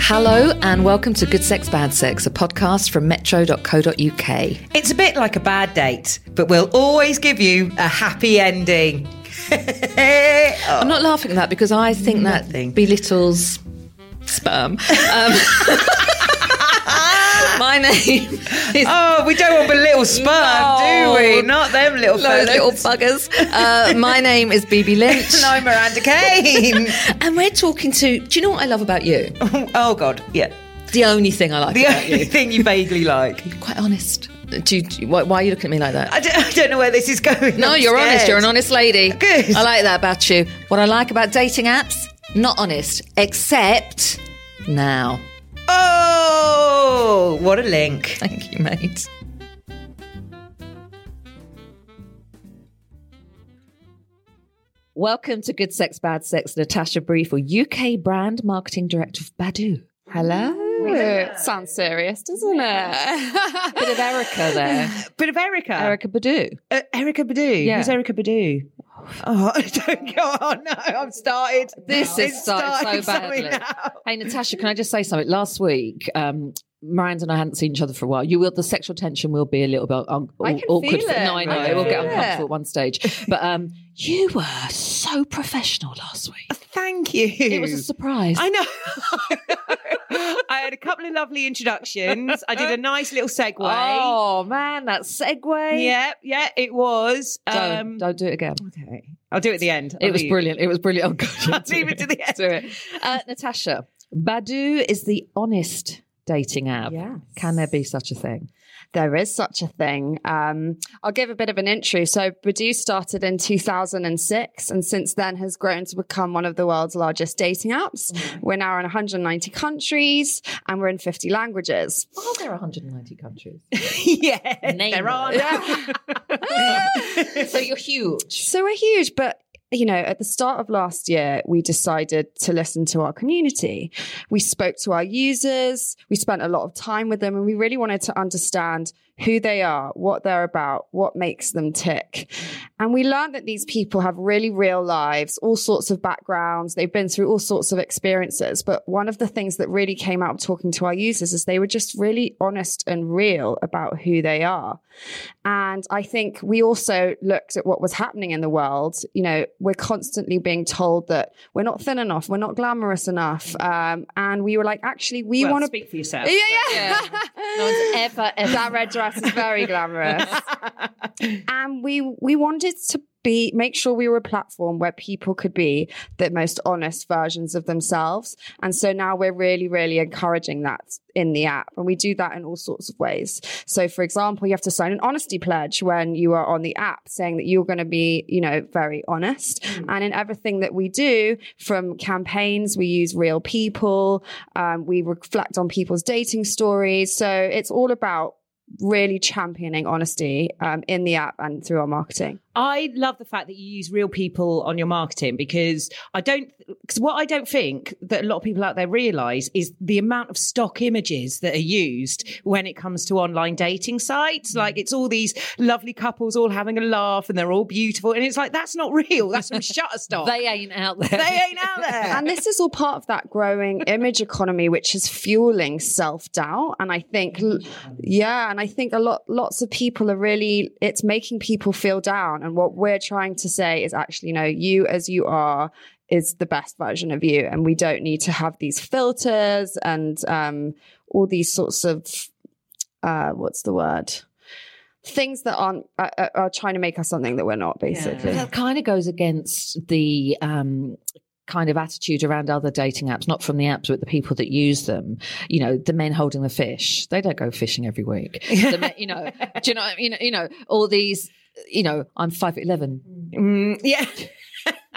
Hello and welcome to Good Sex Bad Sex, a podcast from metro.co.uk. It's a bit like a bad date, but we'll always give you a happy ending. I'm not laughing at that because I think Nothing. that belittles sperm. Um, my name is Oh, we don't want a little sperm, No. do we? Not them little those fellas. little buggers. Uh, my name is Bibi Lynch. And I'm Miranda Kane. And we're talking to. Do you know what I love about you? oh God, yeah. The only thing I like The about only you. thing you vaguely like. Quite honest. Do you, why, why are you looking at me like that? I don't, I don't know where this is going. No, I'm you're honest. You're an honest lady. Good. I like that about you. What I like about dating apps, not honest, except now. Oh, what a link. Thank you, mate. Welcome to Good Sex, Bad Sex. Natasha Briefel, UK brand marketing director of Badoo. Hello. Sounds serious, doesn't it? Bit of Erica there. Bit of Erica. Erykah Badu. Uh, Erykah Badu. Yeah. Who's Erykah Badu? Oh, don't go on. No, I've started. This is started so badly. Hey, Natasha, can I just say something? Last week, um, Miranda and I hadn't seen each other for a while. You will, the sexual tension will be a little bit un- I can awkward. feel it. No, I know I it will get uncomfortable it. at one stage. But um, you were so professional last week. Thank you. It was a surprise. I know. I had a couple of lovely introductions. I did a nice little segue. Oh man, that segue. Yeah, yeah, it was. Don't, Um, don't do it again. okay, I'll do it at the end. It I'll was leave. brilliant. It was brilliant. Oh, God, I'll leave it to the end. Do it. Uh, Natasha, Badoo is the honest dating app. Yes. Can there be such a thing? There is such a thing. Um, I'll give a bit of an intro. So, Badoo started in 2006 and since then has grown to become one of the world's largest dating apps. We're now in 190 countries and we're in 50 languages. Are there 190 countries? yeah, Name there are. them. so you're huge. So we're huge, but you know, at the start of last year, we decided to listen to our community. We spoke to our users, we spent a lot of time with them, and we really wanted to understand who they are, what they're about, what makes them tick. And we learned that these people have really real lives, all sorts of backgrounds. They've been through all sorts of experiences. But one of the things that really came out of talking to our users is they were just really honest and real about who they are. And I think we also looked at what was happening in the world. You know, we're constantly being told that we're not thin enough, we're not glamorous enough. Um, and we were like, actually, we Well, want to speak for yourself. Yeah, yeah. No one's ever, ever. that red dress is very glamorous. and we we wanted to be make sure we were a platform where people could be the most honest versions of themselves. And so now we're really, really encouraging that in the app. And we do that in all sorts of ways. So for example, you have to sign an honesty pledge when you are on the app saying that you're going to be, you know, very honest. And in everything that we do from campaigns, we use real people. Um, we reflect on people's dating stories. So it's all about really championing honesty um, in the app and through our marketing. I love the fact that you use real people on your marketing because I don't, because what I don't think that a lot of people out there realize is the amount of stock images that are used when it comes to online dating sites. Mm. Like it's all these lovely couples all having a laugh and they're all beautiful. And it's like, that's not real. That's from Shutterstock. They ain't out there. they ain't out there. and this is all part of that growing image economy, which is fueling self doubt. And I think, yeah, and I think a lot, lots of people are really, it's making people feel down. And what we're trying to say is actually, you know, you as you are is the best version of you. And we don't need to have these filters and um, all these sorts of, uh, what's the word? Things that aren't uh, uh, are trying to make us something that we're not, basically. That kind of goes against the um, kind of attitude around other dating apps, not from the apps, but the people that use them. You know, the men holding the fish, they don't go fishing every week. The men, you know, do you know, you know, you know, all these, you know, I'm five foot eleven. Mm, yeah.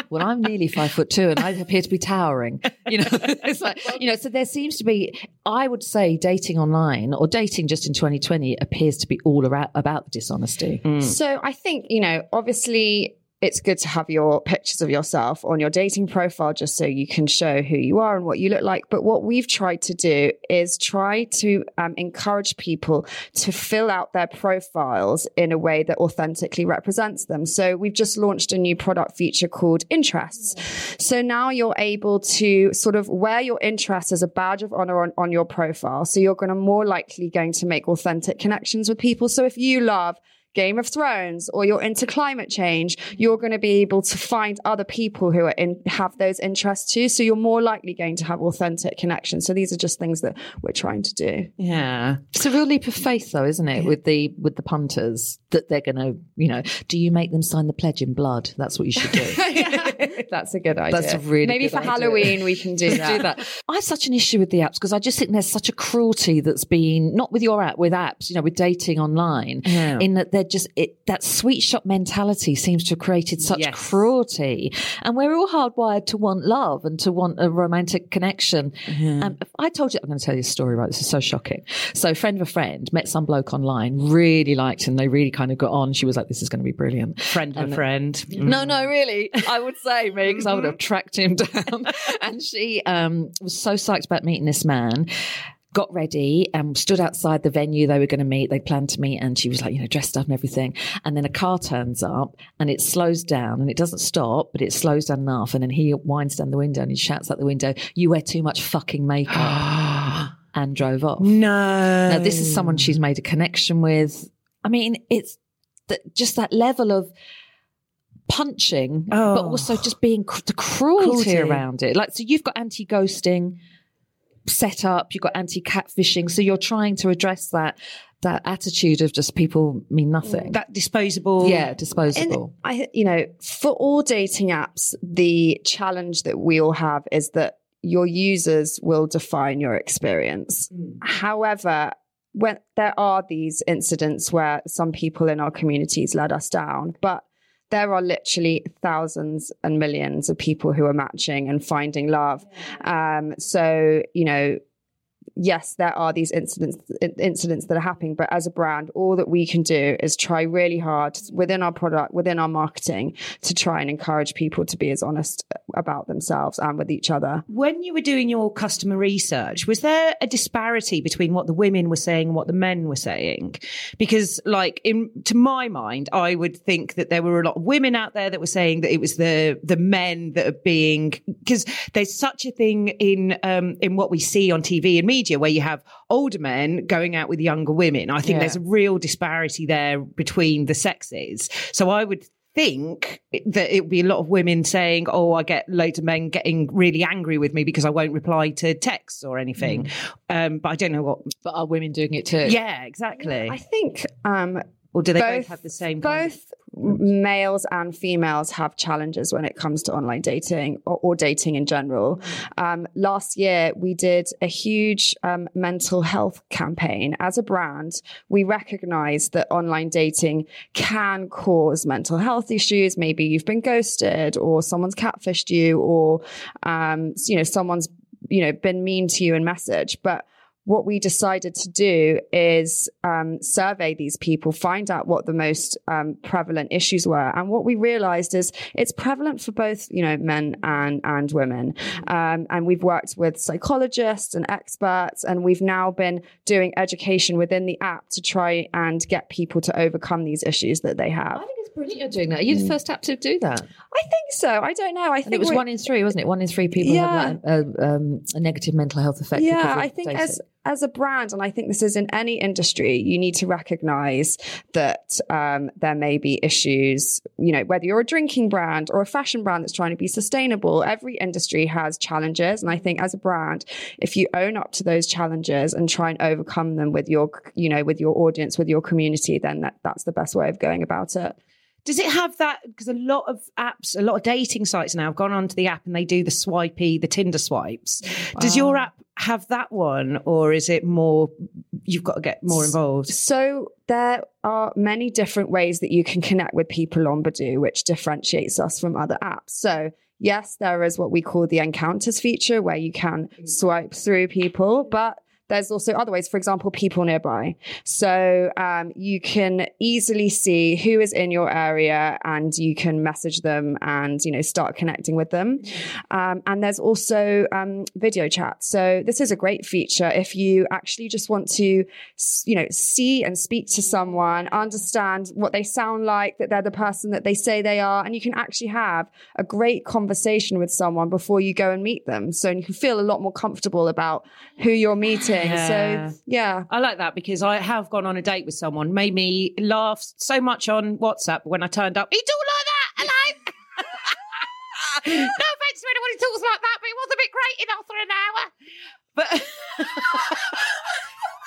Well, I'm nearly five foot two, and I appear to be towering. You know, it's like you know. So there seems to be, I would say, dating online or dating just in 2020 appears to be all around about the dishonesty. So I think, you know, obviously it's good to have your pictures of yourself on your dating profile just so you can show who you are and what you look like. But what we've tried to do is try to um, encourage people to fill out their profiles in a way that authentically represents them. So we've just launched a new product feature called interests. So now you're able to sort of wear your interests as a badge of honor on, on your profile. So you're going to more likely going to make authentic connections with people. So if you love Game of Thrones or you're into climate change, you're going to be able to find other people who are in, have those interests too. So you're more likely going to have authentic connections. So these are just things that we're trying to do. Yeah. It's a real leap of faith, though, isn't it? With the with the punters that they're going to, you know, do you make them sign the pledge in blood? That's what you should do. That's a good idea. That's a really maybe good for idea. Halloween we can do that. do that. I have such an issue with the apps because I just think there's such a cruelty that's been not with your app, with apps, you know, with dating online, Yeah. in that they're just it, that sweet shop mentality seems to have created such Yes. cruelty, and we're all hardwired to want love and to want a romantic connection. Um, I told you, I'm going to tell you a story. Right, this is so shocking. So, friend of a friend met some bloke online, really liked him. They really kind of got on. She was like, "This is going to be brilliant." Friend of a friend. No, no, really. I would say me because I would have tracked him down. and she um, was so psyched about meeting this man. Got ready and stood outside the venue they were going to meet. They planned to meet, and she was like, you know, dressed up and everything. And then a car turns up and it slows down and it doesn't stop, but it slows down enough. And then he winds down the window and he shouts out the window, You wear too much fucking makeup, and drove off. No. Now, this is someone she's made a connection with. I mean, it's that just that level of punching, but Oh. also just being cr- the cruelty, Cruelty. around it. Like, so you've got anti ghosting set up, you've got anti catfishing. So you're trying to address that that attitude of just people mean nothing. that disposable. yeah, disposable. I, you know, for all dating apps, the challenge that we all have is that your users will define your experience. Mm. However, when there are these incidents where some people in our communities let us down, but there are literally thousands and millions of people who are matching and finding love. Um, so, you know, yes, there are these incidents incidents that are happening, but as a brand, all that we can do is try really hard within our product, within our marketing, to try and encourage people to be as honest about themselves and with each other. When you were doing your customer research, was there a disparity between what the women were saying and what the men were saying? Because, like, in to my mind, I would think that there were a lot of women out there that were saying that it was the the men that are being because there's such a thing in um in what we see on TV and media where you have older men going out with younger women. I think Yeah. there's a real disparity there between the sexes. So I would think that it would be a lot of women saying, "Oh, I get loads of men getting really angry with me because I won't reply to texts or anything." Um, but I don't know what. but are women doing it too? Yeah, exactly. I think um, or do they both, both- have the same? both males and females have challenges when it comes to online dating or, or dating in general. Um, last year, we did a huge um, mental health campaign. As a brand, we recognize that online dating can cause mental health issues. Maybe you've been ghosted or someone's catfished you or, um, you know, someone's, you know, been mean to you in message. But what we decided to do is um, survey these people, find out what the most um, prevalent issues were, and what we realized is it's prevalent for both, you know, men and and women. Um, and we've worked with psychologists and experts, and we've now been doing education within the app to try and get people to overcome these issues that they have. I think it's brilliant you're doing that. Are you the first app to do that? I think so. I don't know. I And think it was one in three, wasn't it? One in three people Yeah. have a, a, um, a negative mental health effect. Yeah, I think as as a brand, and I think this is in any industry, you need to recognize that um, there may be issues. You know, whether you're a drinking brand or a fashion brand that's trying to be sustainable, every industry has challenges, and I think as a brand, if you own up to those challenges and try and overcome them with your, you know, with your audience, with your community, then that, that's the best way of going about it. Does it have that? Because a lot of apps, a lot of dating sites now have gone onto the app and they do the swipey, the Tinder swipes. Does your app have that one, or is it more? You've got to get more involved. So there are many different ways that you can connect with people on Badoo, which differentiates us from other apps. So yes, there is what we call the encounters feature where you can mm. swipe through people, but there's also other ways. For example, people nearby. So um, you can easily see who is in your area, and you can message them and you know start connecting with them. Um, and there's also um, video chat. So this is a great feature if you actually just want to, you know, see and speak to someone, understand what they sound like, that they're the person that they say they are, and you can actually have a great conversation with someone before you go and meet them. So you can feel a lot more comfortable about who you're meeting. Yeah. So yeah. I like that because I have gone on a date with someone, made me laugh so much on WhatsApp when I turned up. He talked like that. Hello. no offense to anyone who talks like that, but it was a bit great in after an hour. But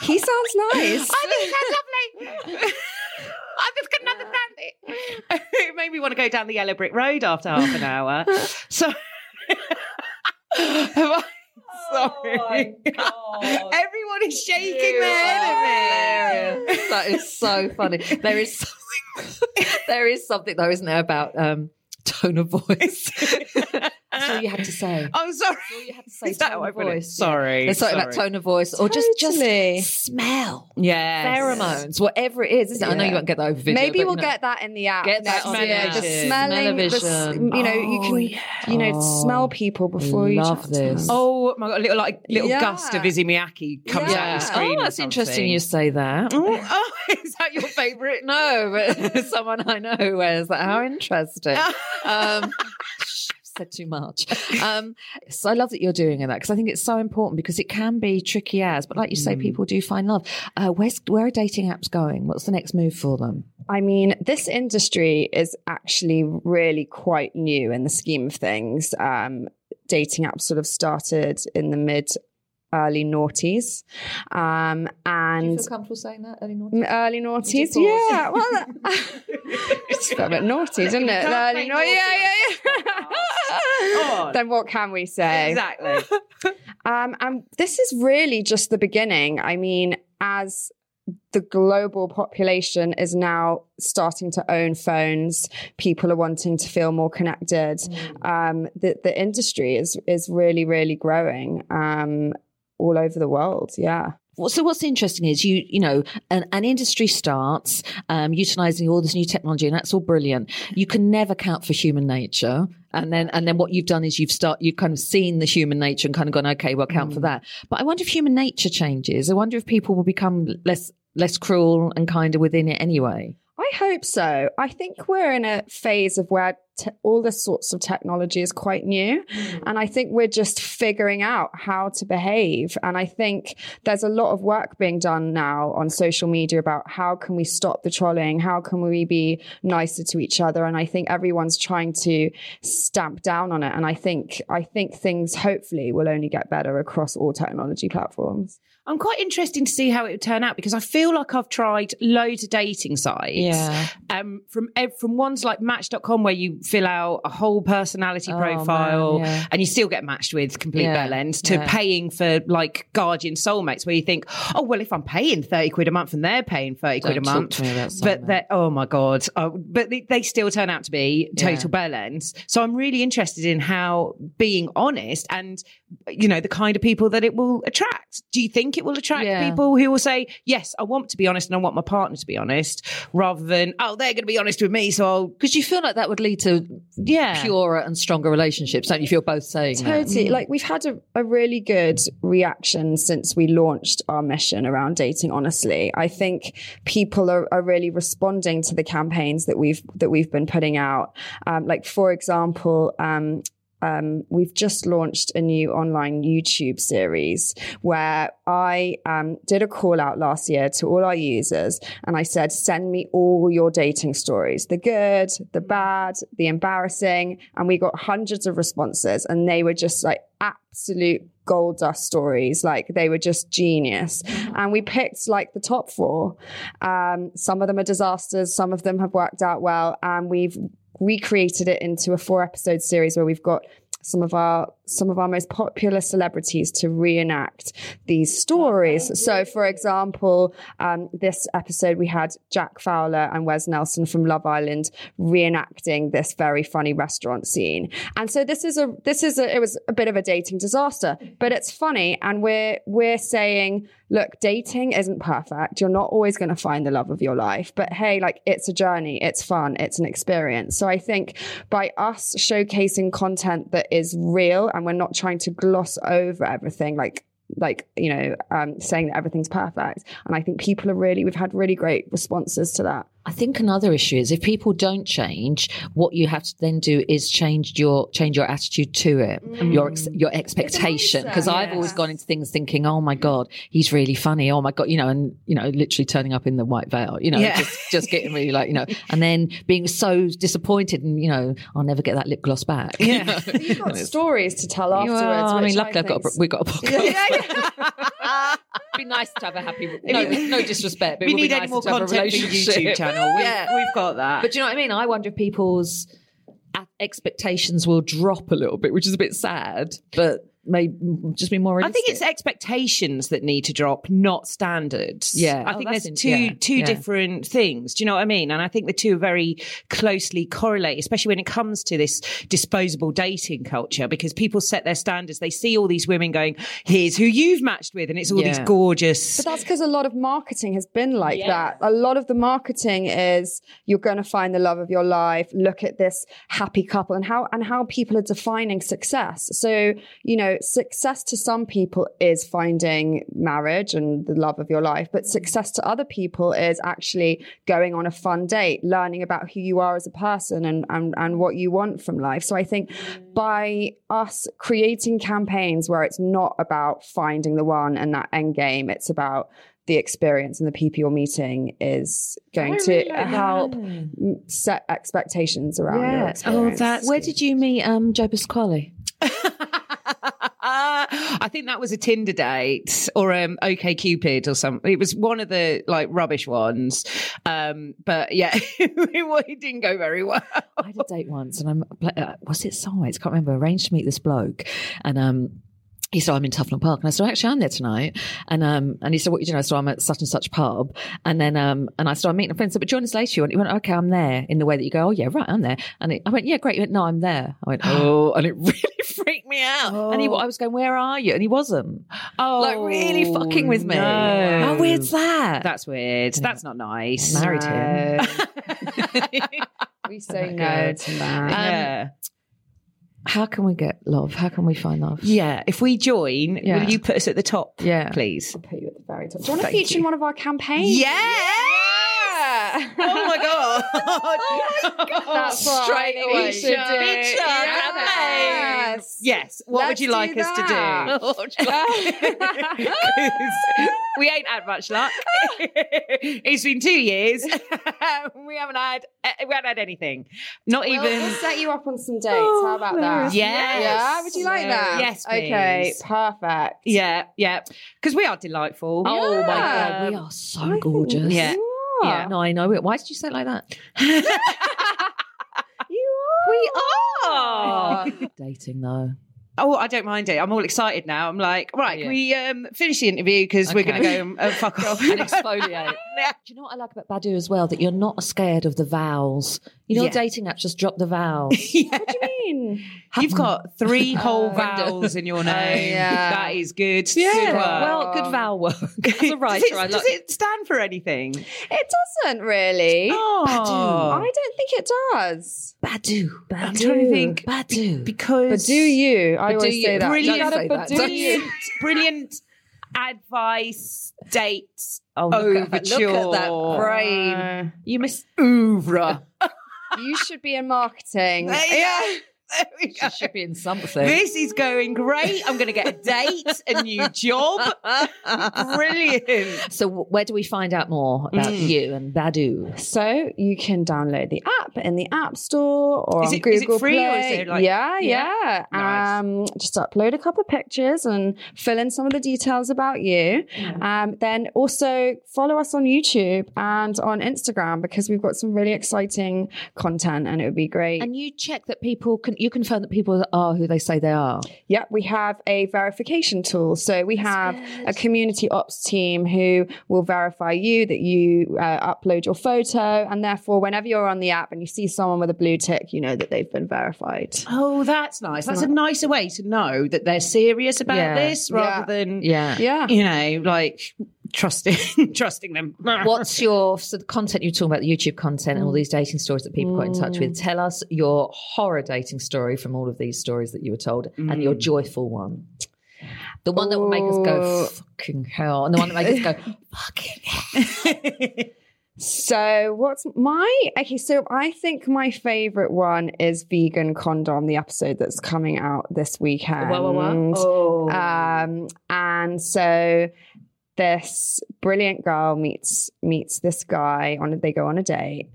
He sounds nice. I think sounds lovely. I just couldn't understand it. It made me want to go down the yellow brick road after half an hour. So, oh sorry. Everyone shaking their head at me. that is so funny. There is something, there is something though, isn't there, about um, tone of voice? That's all you had to say. I'm sorry. All you had to say Is that tone how I of put it? voice. Sorry, There's something about sorry. tone of voice, or just Totally. just smell. Yeah. Pheromones, whatever it is, isn't it? I know you won't get that over video. Maybe we'll you know. get that in the app. Get that next on year. the The smelling, the Smell-o-vision. you know, you Oh, can, yeah. you know, Oh, smell people before you love this. them. Oh my god! A little like little Yeah. gust of Issey Miyake comes out Yeah. of the screen. Oh, or that's interesting. You say that. Oh, oh, is that your favourite? No, but someone I know who wears that. How interesting. um, shh, I've said too much. Um, so I love that you're doing that because I think it's so important because it can be tricky as, but like you say, Mm. people do find love. Uh, where's where are dating apps going? What's the next move for them? I mean, this industry is actually really quite new in the scheme of things. Um, dating apps sort of started in the mid early noughties. Um, and comfortable saying that? Early Mm, Early noughties, yeah. Well, it's a bit naughty, isn't it? Early say nau- yeah, yeah, yeah. then what can we say? Exactly. Um, and this is really just the beginning. I mean, as the global population is now starting to own phones, people are wanting to feel more connected. Um, the the industry is is really really growing um, all over the world. Yeah. So what's interesting is you, you know, an, an industry starts um, utilizing all this new technology, and that's all brilliant. You can never count for human nature, and then and then what you've done is you've start you've kind of seen the human nature and kind of gone, okay, well, count for mm. that. But I wonder if human nature changes. I wonder if people will become less less cruel and kinder within it anyway. I hope so. I think we're in a phase of where te- all this sorts of technology is quite new. And I think we're just figuring out how to behave. And I think there's a lot of work being done now on social media about how can we stop the trolling? How can we be nicer to each other? And I think everyone's trying to stamp down on it. And I think, I think things hopefully will only get better across all technology platforms. I'm quite interested to see how it would turn out because I feel like I've tried loads of dating sites. Yeah. Um, from from ones like Match.com where you fill out a whole personality Oh, profile man, yeah. and you still get matched with complete Yeah, bell ends to yeah. paying for like guardian soulmates where you think, oh well, if I'm paying thirty quid a month and they're paying thirty quid a Don't month, to me about but soulmates. they oh my god, oh, but they, they still turn out to be total bell ends. So I'm really interested in how being honest and you know the kind of people that it will attract. Do you think it will attract Yeah. people who will say, yes, I want to be honest and I want my partner to be honest, rather than oh they're going to be honest with me, so I'll Because you feel like that would lead to yeah. purer and stronger relationships, don't you? Feel both saying that. Totally. Like we've had a, a really good reaction since we launched our mission around dating honestly. I think people are, are really responding to the campaigns that we've that we've been putting out. Um, like for example, um, um, we've just launched a new online YouTube series where I um, did a call out last year to all our users and I said, send me all your dating stories the good, the bad, the embarrassing. And we got hundreds of responses and they were just like absolute gold dust stories. Like they were just genius. And we picked like the top four. Um, some of them are disasters, some of them have worked out well. And we've recreated it into a four episode series where we've got some of our some of our most popular celebrities to reenact these stories. So, for example, um, this episode we had Jack Fowler and Wes Nelson from Love Island reenacting this very funny restaurant scene. And so this is a this is a it was a bit of a dating disaster, but it's funny, and we're we're saying look, dating isn't perfect. You're not always going to find the love of your life, but hey, like it's a journey, it's fun, it's an experience. So I think by us showcasing content that is real and we're not trying to gloss over everything, like like you know um, saying that everything's perfect and i think people are really we've had really great responses to that I think another issue is if people don't change, what you have to then do is change your change your attitude to it, mm. your ex, your expectation. Because I've always gone into things thinking, "Oh my god, he's really funny. Oh my god, you know," and you know, literally turning up in the white veil, you know, Yeah. just just getting really like, you know, and then being so disappointed, and you know, I'll never get that lip gloss back. you Yeah. know? you've got stories to tell afterwards Well, I mean, luckily I've got a, think's- we got a podcast. yeah, yeah. It'd be nice to have a happy. No, no disrespect, but we it would need be any more to have a content for. YouTube channel. We've, Yeah. we've got that. But do you know what I mean? I wonder if people's expectations will drop a little bit, which is a bit sad, but may just be more I think it's expectations that need to drop, not standards. Yeah. I Oh, think there's in- two yeah, two yeah. different things. Do you know what I mean? And I think the two are very closely correlated, especially when it comes to this disposable dating culture, because people set their standards. They see all these women going, "Here's who you've matched with," and it's all these gorgeous. But that's because a lot of marketing has been like that. A lot of the marketing is you're going to find the love of your life. Look at this happy couple and how and how people are defining success. So you know, success to some people is finding marriage and the love of your life, but success to other people is actually going on a fun date, learning about who you are as a person and and, and what you want from life. So I think by us creating campaigns where it's not about finding the one and that end game, it's about the experience and the people you're meeting is going to help m- set expectations around your Yeah. experience. Oh, that's Where did you meet um, Joe Pasquale? I think that was a Tinder date or um OK Cupid or something. It was one of the like rubbish ones. Um, but yeah, it didn't go very well. I had a date once, and I'm uh, was it Sideways? Can't remember. Arranged to meet this bloke, and um. He said, I'm in Tufnell Park. And I said, actually, I'm there tonight. And, um, and he said, what you doing? I said, I'm at such and such pub. And then, um, and I started meeting a friend. said, but join us later. And he went, okay, I'm there in the way that you go, oh yeah, right, I'm there. And I went, yeah, great. He went, no, I'm there. I went, oh, and it really freaked me out. And he, I was going, where are you? And he wasn't. Oh, Like really fucking with me. no. How weird's that? That's weird. That's not nice. Married him. we say no to that. yeah. How can we get love? How can we find love? yeah. If we join, Yeah. will you put us at the top? Yeah. Please. Put you at the very top. Do you want to feature you. in one of our campaigns? Yeah. Oh my god. Oh That's what Straight away. think we should do. Feature campaign. Yes. Yes. What Let's would you like us that. to do? Oh, we ain't had much luck. it's been two years. we haven't had eh, we haven't had anything. Not We'll, even. we'll set you up on some dates. Oh, How about that? Yes. Yeah, would you like that? Yes, Okay, perfect. Yeah, yeah. Because we are delightful. Oh my god, we are so gorgeous. Yeah. Yeah. No, I know it. Why did you say it like that? You are. We are. Dating though. Oh, I don't mind it. I'm all excited now. I'm like, right, Yeah. can we um, finish the interview because we're going to go and uh, fuck off And exfoliate. Do you know what I like about Badoo as well? That you're not scared of the vowels. You know, Yeah. dating apps just drop the vowels. Yeah. What do you mean? You've got three whole Oh. vowels in your name. yeah. That is good. Yeah. Super. Well, good vowel work. As a writer, does, it, I does it stand for anything? It doesn't really. Oh, I don't think it does. Badoo. Badoo. I'm trying to think. Badoo. because But do you? I always you- say that. Brilliant. You gotta Don't say that. but do Don't you? brilliant, brilliant advice, dates, Oh, look at, look at that brain. Uh, You miss. oeuvre. you should be in marketing. yeah. There go. She should be in something. This is going great. I'm going to get a date, a new job. Brilliant. So, where do we find out more about Mm. you and Badoo? So you can download the app in the App Store or Is on it- Google is it free or Play. is there, like- yeah, Yeah? yeah. Nice. Um, just upload a couple of pictures and fill in some of the details about you. Um, then also follow us on YouTube and on Instagram because we've got some really exciting content and it would be great. And you check that people can. You confirm that people are who they say they are. Yeah, we have a verification tool. So we have a community ops team who will verify you that you uh, upload your photo, and therefore, whenever you're on the app and you see someone with a blue tick, you know that they've been verified. Oh, that's nice. That's a nicer way to know that they're serious about Yeah. this rather than Yeah. Yeah. you know, like trusting trusting them. What's your so the content you're talking about, the YouTube content and all these dating stories that people got in touch with? Tell us your horror dating story from all of these stories that you were told and your joyful one. The one that will make us go fucking hell, and the one that makes us go fucking hell. So what's my okay? So I think my favorite one is vegan condom, the episode that's coming out this weekend. Whoa, whoa, whoa. Oh. Um, and so this brilliant girl meets meets this guy on they go on a date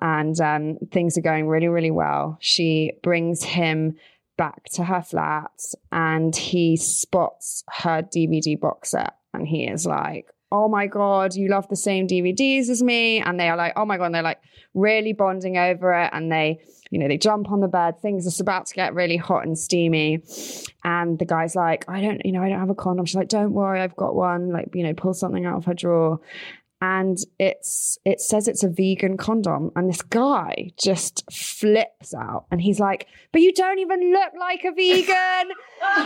and um, things are going really really well. She brings him back to her flat and he spots her dvd box set and he is like oh my god you love the same dvds as me and they are like oh my god and they're like really bonding over it and they you know they jump on the bed things are about to get really hot and steamy and the guy's like, I don't, you know, I don't have a condom. She's like, don't worry, I've got one. Like, you know, pull something out of her drawer. And it's it says it's a vegan condom. And this guy just flips out and he's like, But you don't even look like a vegan.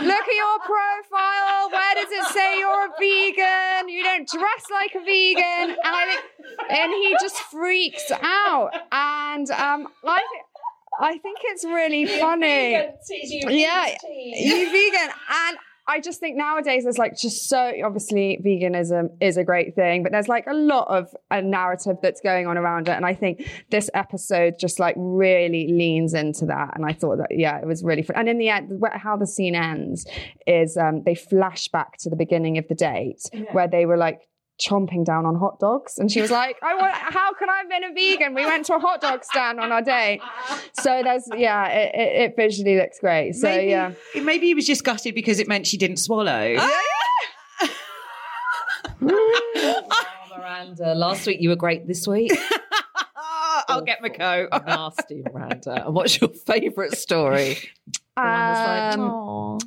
look at your profile. Where does it say you're a vegan? You don't dress like a vegan. And I think and he just freaks out. And um I think I think it's really funny. Yeah, you vegan. And I just think nowadays there's like just so obviously veganism is a great thing, but there's like a lot of a narrative that's going on around it. And I think this episode just like really leans into that. And I thought that, yeah, it was really fun. And in the end, how the scene ends is um, they flash back to the beginning of the date where they were like, chomping down on hot dogs and she was like i want how can i have been a vegan we went to a hot dog stand on our date so there's yeah it, it, it visually looks great so maybe, yeah maybe he was just gutted because it meant she didn't swallow. Miranda, last week you were great. This week, I'll get my coat. nasty Miranda. And what's your favourite story? The one like, Um,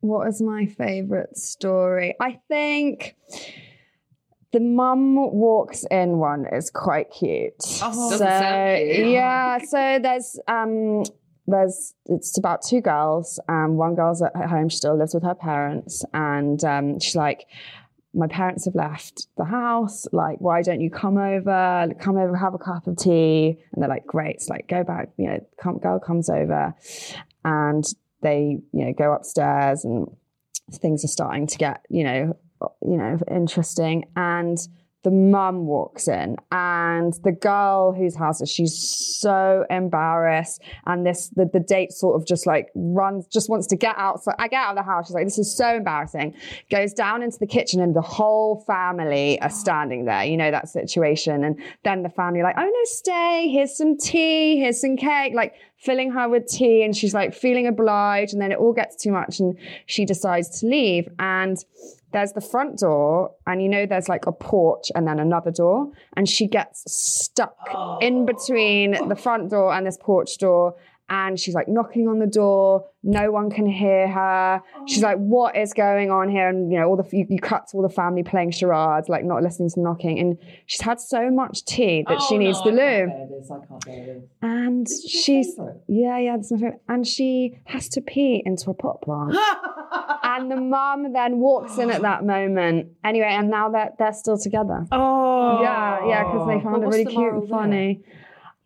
what was my favorite story i think the mum walks in one is quite cute. Oh, doesn't sound cute. yeah so there's um there's it's about two girls and one girl's at home she still lives with her parents and um, she's like my parents have left the house like why don't you come over come over have a cup of tea? And they're like great it's like go back you know come, girl comes over. And they you know go upstairs and things are starting to get you know you know interesting. And the mum walks in and the girl whose house is she's so embarrassed. And this the, the date sort of just like runs just wants to get out so i get out of the house. She's like this is so embarrassing. Goes down into the kitchen and the whole family are standing there. You know that situation. And then the family are like oh no stay. Here's some tea. Here's some cake. Like filling her with tea and she's like feeling obliged. And then it all gets too much and she decides to leave. And there's the front door and you know there's like a porch and then another door and she gets stuck oh. in between the front door and this porch door and she's like knocking on the door. No one can hear her. She's like what is going on here? And you know all the you, you cut to all the family playing charades like not listening to knocking. And she's had so much tea that she needs the loo. and she's yeah yeah that's my favorite and she has to pee into a pot plant. And the mum then walks in at that moment. Anyway and now they're they're still together. Oh, yeah yeah because they found it really the cute and funny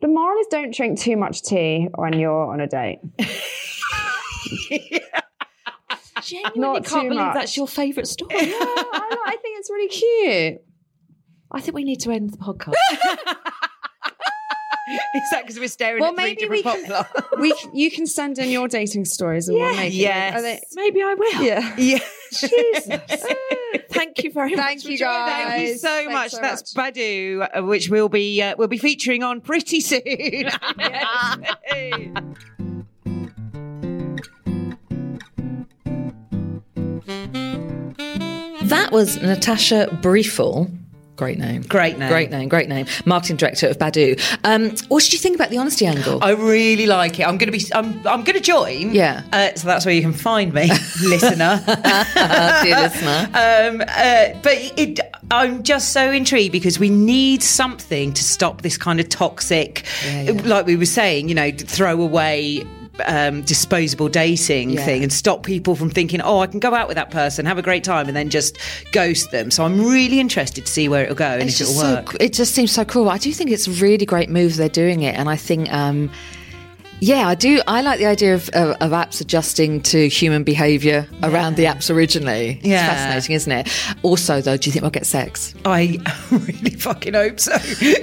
the moral is don't drink too much tea when you're on a date Genuinely Not can't too believe much. that's your favourite story. yeah, I, I think it's really cute I think we need to end the podcast. Is that because we're staring Well, at three maybe we different can- we you can send in your dating stories and we'll make it Yes. are they- Maybe I will. yeah Yeah. Jesus. Thank you very much. Thank for you, guys. Thank you so Thanks much. so That's much. Badoo, uh, which we'll be uh, we'll be featuring on pretty soon. That was Natasha Briefel. Great name. Great name. Great name. Great name. Marketing director of Badoo. Um, what did you think about the honesty angle? I really like it. I'm going to be. I'm. I'm going to join. Yeah. Uh, so that's where you can find me, listener. Uh, dear listener. Um, uh, but it, I'm just so intrigued because we need something to stop this kind of toxic, like we were saying, you know, throw away. Um, disposable dating Yeah. thing and stop people from thinking, oh, I can go out with that person, have a great time, and then just ghost them. So I'm really interested to see where it'll go and It's if it'll so, work. it just seems so cool. I do think it's a really great move they're doing it, and I think, um, yeah, I do. I like the idea of, of, of apps adjusting to human behaviour around the apps originally. It's fascinating, isn't it? Also, though, do you think we'll get sex? I really fucking hope so.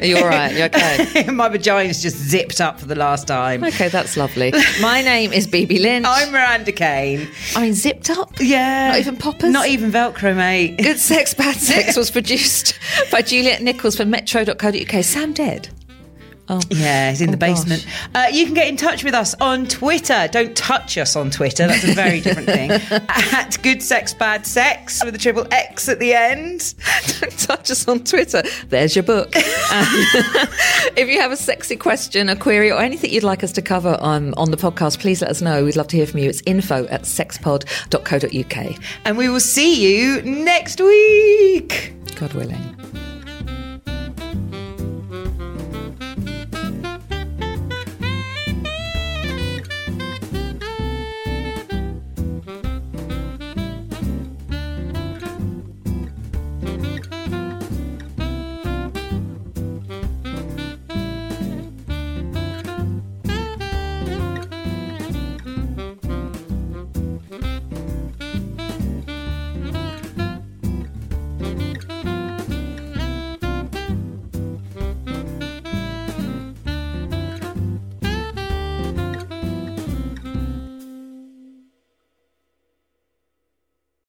Are you all right? You okay? My vagina's just zipped up for the last time. Okay, that's lovely. My name is Bibi Lynch. I'm Miranda Kane. I mean, zipped up. Yeah. Not even poppers? Not even Velcro, mate. Good Sex, Bad Sex was produced by Juliet Nichols for metro.co.uk. Sam dead. Oh. Yeah, he's in Oh, the basement. Uh, you can get in touch with us on Twitter. Don't touch us on Twitter. That's a very different thing. At Good Sex Bad Sex with a triple X at the end. Don't touch us on Twitter. There's your book. Um, if you have a sexy question, a query, or anything you'd like us to cover on, on the podcast, please let us know. We'd love to hear from you. It's info at sexpod.co.uk. And we will see you next week. God willing.